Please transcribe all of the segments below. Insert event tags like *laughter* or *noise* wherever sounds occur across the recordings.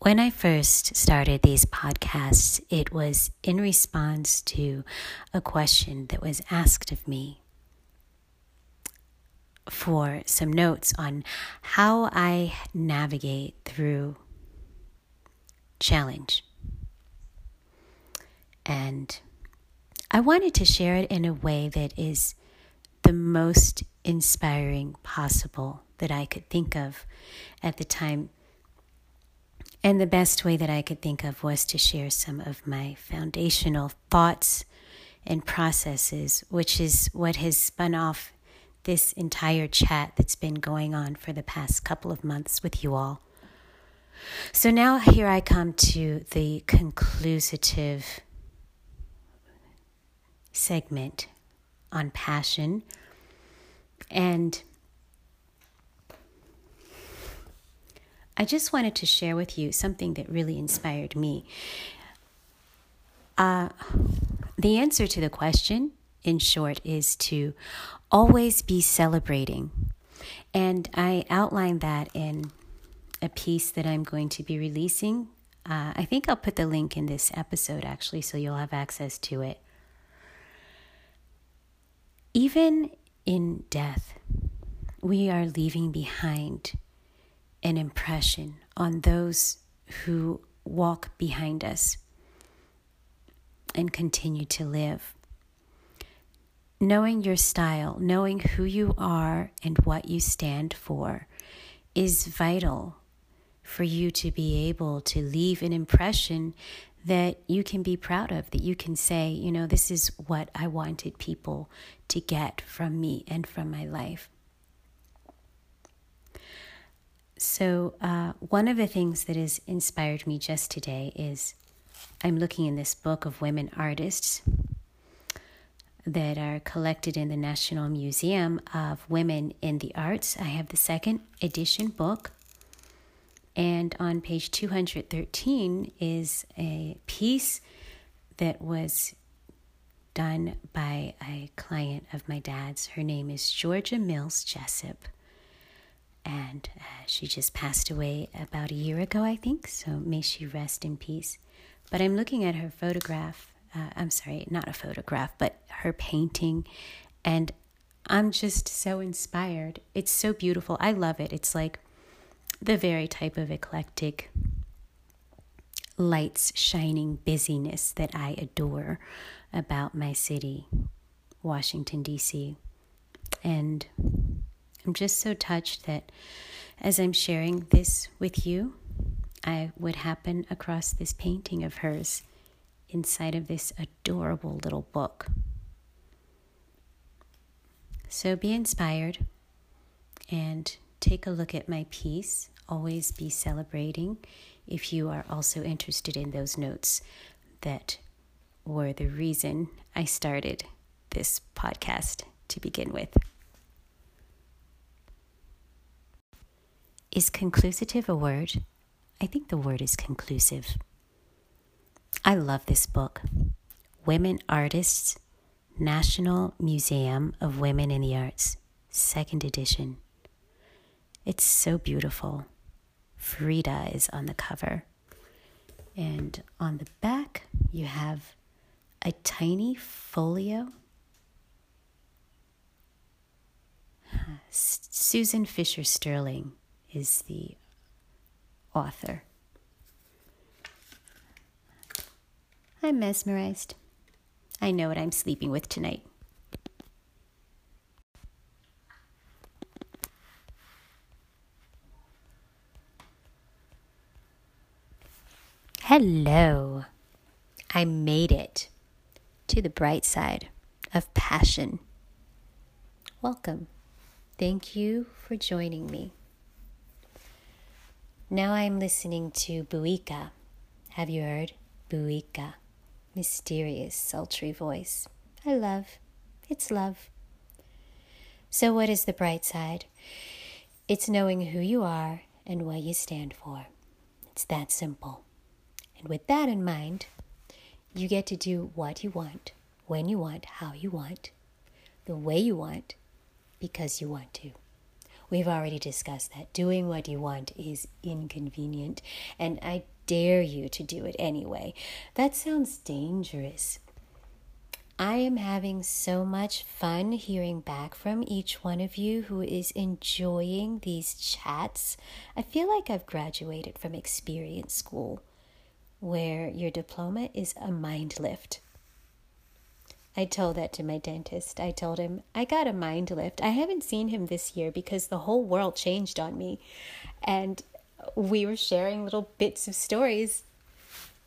When I first started these podcasts, it was in response to a question that was asked of me for some notes on how I navigate through challenge. And I wanted to share it in a way that is the most inspiring possible that I could think of at the time and the best way that I could think of was to share some of my foundational thoughts and processes, which is what has spun off this entire chat that's been going on for the past couple of months with you all. So now here I come to the conclusive segment on passion. And I just wanted to share with you something that really inspired me. Uh, the answer to the question, in short, is to always be celebrating. And I outlined that in a piece that I'm going to be releasing. Uh, I think I'll put the link in this episode actually, so you'll have access to it. Even in death, we are leaving behind an impression on those who walk behind us and continue to live. Knowing your style, knowing who you are and what you stand for is vital for you to be able to leave an impression that you can be proud of, that you can say, you know, this is what I wanted people to get from me and from my life. So, uh, one of the things that has inspired me just today is I'm looking in this book of women artists that are collected in the National Museum of Women in the Arts. I have the second edition book, and on page 213 is a piece that was done by a client of my dad's. Her name is Georgia Mills Jessup and uh, she just passed away about a year ago, I think. So may she rest in peace. But I'm looking at her photograph. Uh, I'm sorry, not a photograph, but her painting, and I'm just so inspired. It's so beautiful. I love it. It's like the very type of eclectic lights shining busyness that I adore about my city, Washington, D.C. And I'm just so touched that as I'm sharing this with you, I would happen across this painting of hers inside of this adorable little book. So be inspired and take a look at my piece. Always be celebrating if you are also interested in those notes that were the reason I started this podcast to begin with. Is conclusive a word? I think the word is conclusive. I love this book. Women Artists, National Museum of Women in the Arts, second edition. It's so beautiful. Frida is on the cover. And on the back, you have a tiny folio. Susan Fisher Sterling is the author. I'm mesmerized. I know what I'm sleeping with tonight. Hello. I made it to the bright side of passion. Welcome. Thank you for joining me. Now I'm listening to Buika. Have you heard? Buika. Mysterious, sultry voice. I love. It's love. So, what is the bright side? It's knowing who you are and what you stand for. It's that simple. And with that in mind, you get to do what you want, when you want, how you want, the way you want, because you want to. We've already discussed that. Doing what you want is inconvenient, and I dare you to do it anyway. That sounds dangerous. I am having so much fun hearing back from each one of you who is enjoying these chats. I feel like I've graduated from experience school, where your diploma is a mind lift. I told that to my dentist. I told him, I got a mind lift. I haven't seen him this year because the whole world changed on me. And we were sharing little bits of stories.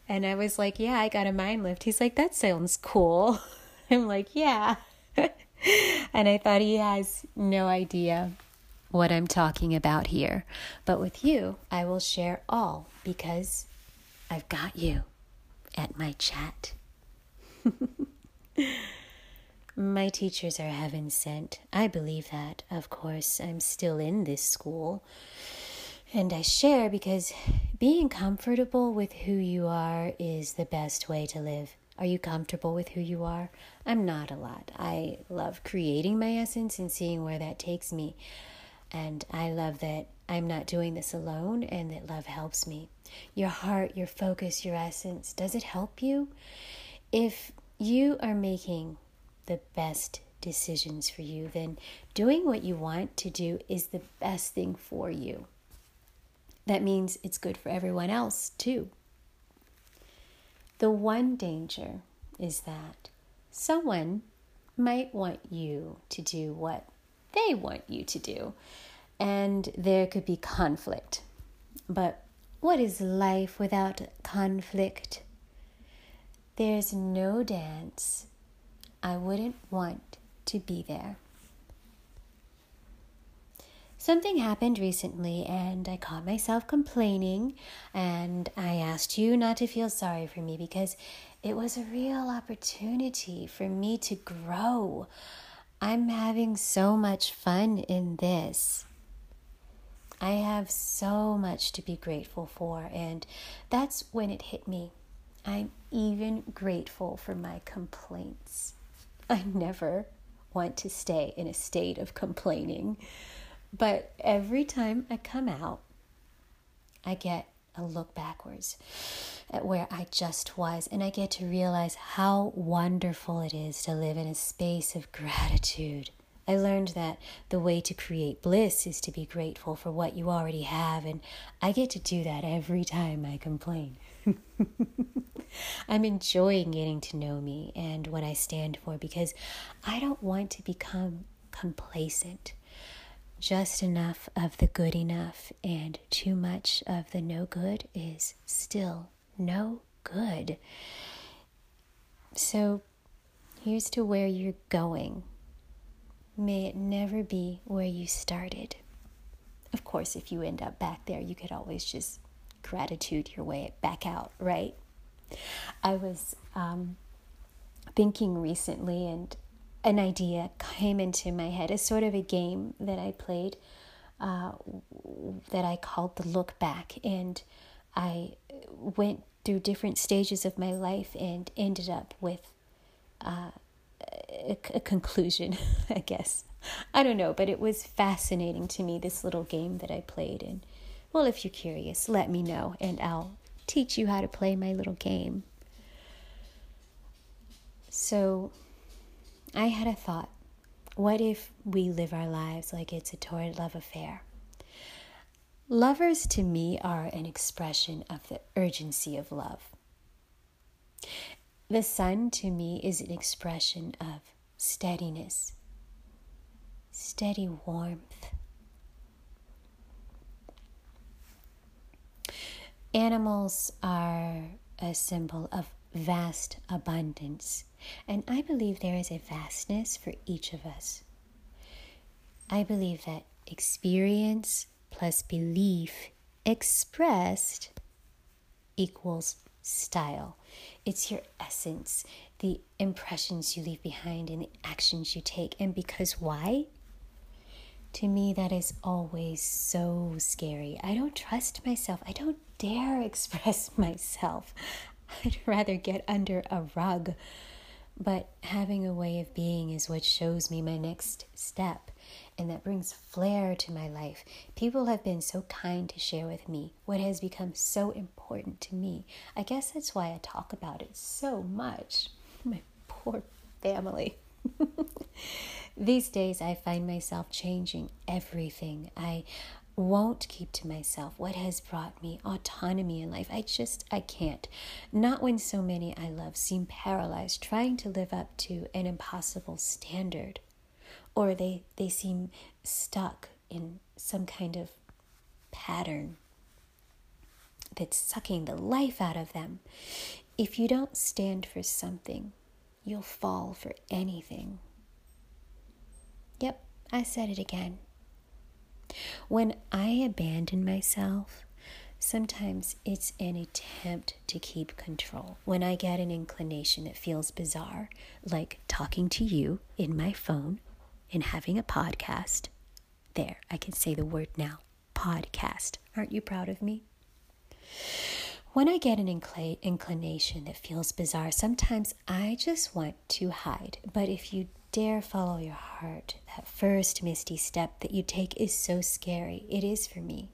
And I was like, Yeah, I got a mind lift. He's like, That sounds cool. *laughs* I'm like, Yeah. *laughs* and I thought he has no idea what I'm talking about here. But with you, I will share all because I've got you at my chat. *laughs* My teachers are heaven sent. I believe that. Of course, I'm still in this school. And I share because being comfortable with who you are is the best way to live. Are you comfortable with who you are? I'm not a lot. I love creating my essence and seeing where that takes me. And I love that I'm not doing this alone and that love helps me. Your heart, your focus, your essence, does it help you? If you are making the best decisions for you, then doing what you want to do is the best thing for you. That means it's good for everyone else too. The one danger is that someone might want you to do what they want you to do, and there could be conflict. But what is life without conflict? There's no dance. I wouldn't want to be there. Something happened recently, and I caught myself complaining. And I asked you not to feel sorry for me because it was a real opportunity for me to grow. I'm having so much fun in this. I have so much to be grateful for, and that's when it hit me. I'm even grateful for my complaints. I never want to stay in a state of complaining. But every time I come out, I get a look backwards at where I just was, and I get to realize how wonderful it is to live in a space of gratitude. I learned that the way to create bliss is to be grateful for what you already have, and I get to do that every time I complain. *laughs* I'm enjoying getting to know me and what I stand for because I don't want to become complacent. Just enough of the good enough and too much of the no good is still no good. So here's to where you're going. May it never be where you started. Of course, if you end up back there, you could always just gratitude your way back out, right? I was um, thinking recently, and an idea came into my head. It's sort of a game that I played uh, that I called the Look Back, and I went through different stages of my life and ended up with uh, a, a conclusion, *laughs* I guess. I don't know, but it was fascinating to me, this little game that I played. And well, if you're curious, let me know and I'll teach you how to play my little game. So, I had a thought. What if we live our lives like it's a torrid love affair? Lovers to me are an expression of the urgency of love. The sun to me is an expression of steadiness, steady warmth. Animals are a symbol of vast abundance, and I believe there is a vastness for each of us. I believe that experience plus belief expressed equals style. It's your essence, the impressions you leave behind, and the actions you take. And because why? To me, that is always so scary. I don't trust myself. I don't dare express *laughs* myself. I'd rather get under a rug. But having a way of being is what shows me my next step. and that brings flair to my life. People have been so kind to share with me what has become so important to me. I guess that's why I talk about it so much. *laughs* My poor family. *laughs* These days, I find myself changing everything. I won't keep to myself what has brought me autonomy in life. I just, I can't. Not when so many I love seem paralyzed, trying to live up to an impossible standard or they, they seem stuck in some kind of pattern that's sucking the life out of them. If you don't stand for something, you'll fall for anything. Yep, I said it again. When I abandon myself, sometimes it's an attempt to keep control. When I get an inclination that feels bizarre, like talking to you in my phone, and having a podcast. There, I can say the word now podcast. Aren't you proud of me? When I get an incl- inclination that feels bizarre, sometimes I just want to hide. But if you dare follow your heart, that first misty step that you take is so scary. It is for me.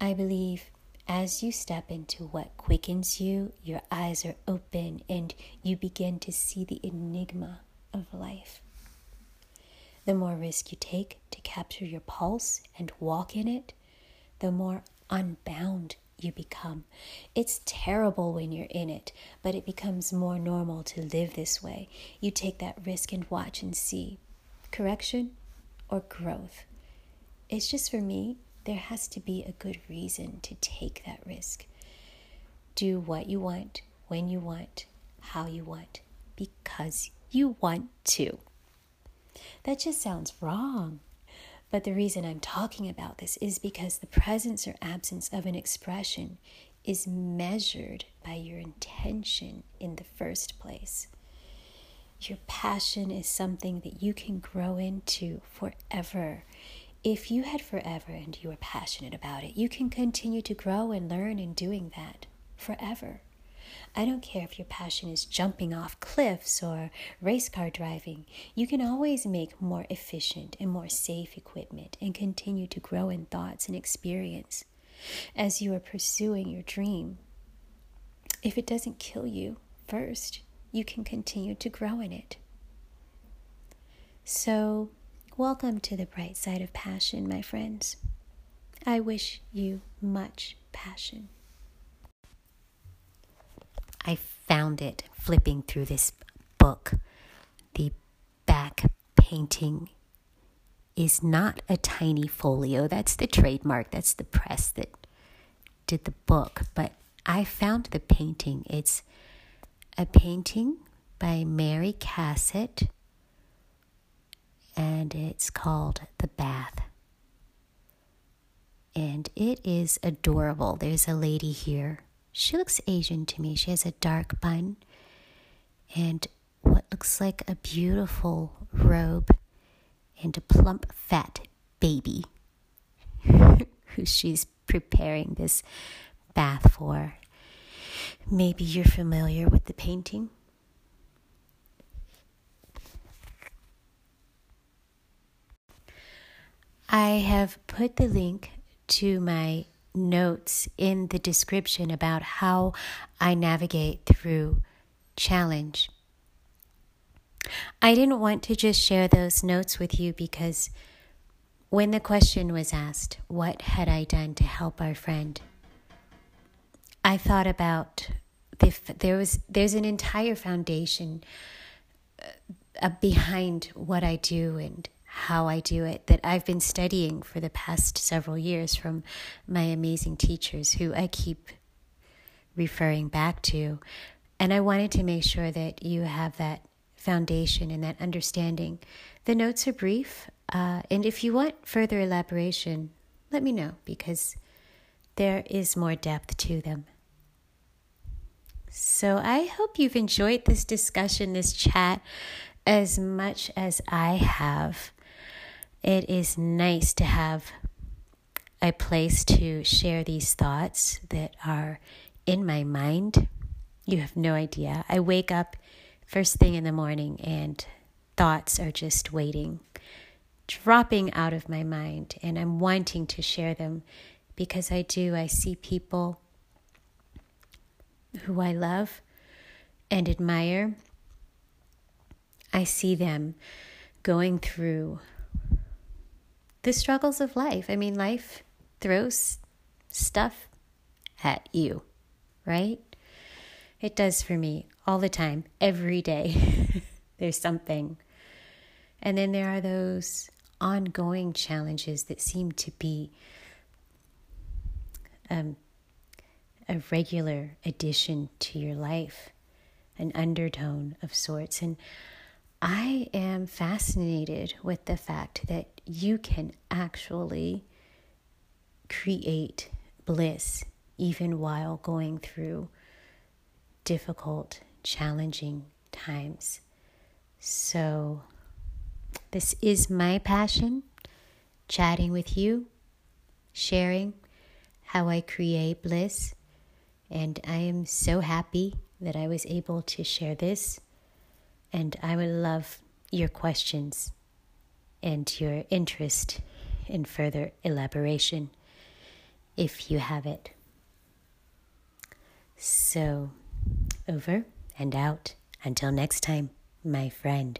I believe as you step into what quickens you, your eyes are open and you begin to see the enigma of life. The more risk you take to capture your pulse and walk in it, the more unbound you become. It's terrible when you're in it, but it becomes more normal to live this way. You take that risk and watch and see correction or growth. It's just for me, there has to be a good reason to take that risk. Do what you want, when you want, how you want, because you want to. That just sounds wrong. But the reason I'm talking about this is because the presence or absence of an expression is measured by your intention in the first place. Your passion is something that you can grow into forever. If you had forever and you were passionate about it, you can continue to grow and learn in doing that forever. I don't care if your passion is jumping off cliffs or race car driving. You can always make more efficient and more safe equipment and continue to grow in thoughts and experience as you are pursuing your dream. If it doesn't kill you first, you can continue to grow in it. So, welcome to the bright side of passion, my friends. I wish you much passion. I found it flipping through this book. The back painting is not a tiny folio. That's the trademark, that's the press that did the book. But I found the painting. It's a painting by Mary Cassatt, and it's called The Bath. And it is adorable. There's a lady here she looks Asian to me. She has a dark bun and what looks like a beautiful robe and a plump, fat baby *laughs* who she's preparing this bath for. Maybe you're familiar with the painting. I have put the link to my notes in the description about how I navigate through challenge. I didn't want to just share those notes with you because when the question was asked, What had I done to help our friend? I thought about the, there was there's an entire foundation uh, behind what I do and how I do it that I've been studying for the past several years from my amazing teachers who I keep referring back to. And I wanted to make sure that you have that foundation and that understanding. The notes are brief, uh, and if you want further elaboration, let me know because there is more depth to them. So I hope you've enjoyed this discussion, this chat, as much as I have it is nice to have a place to share these thoughts that are in my mind. You have no idea. I wake up first thing in the morning and thoughts are just waiting dropping out of my mind, and I'm wanting to share them because I do. I see people who I love and admire. I see them going through the struggles of life. I mean, life throws stuff at you, right? It does for me all the time, every day. *laughs* There's something. And then there are those ongoing challenges that seem to be um, a regular addition to your life, an undertone of sorts. And I am fascinated with the fact that you can actually create bliss even while going through difficult, challenging times. So, this is my passion chatting with you, sharing how I create bliss. And I am so happy that I was able to share this. And I would love your questions and your interest in further elaboration if you have it. So, over and out. Until next time, my friend.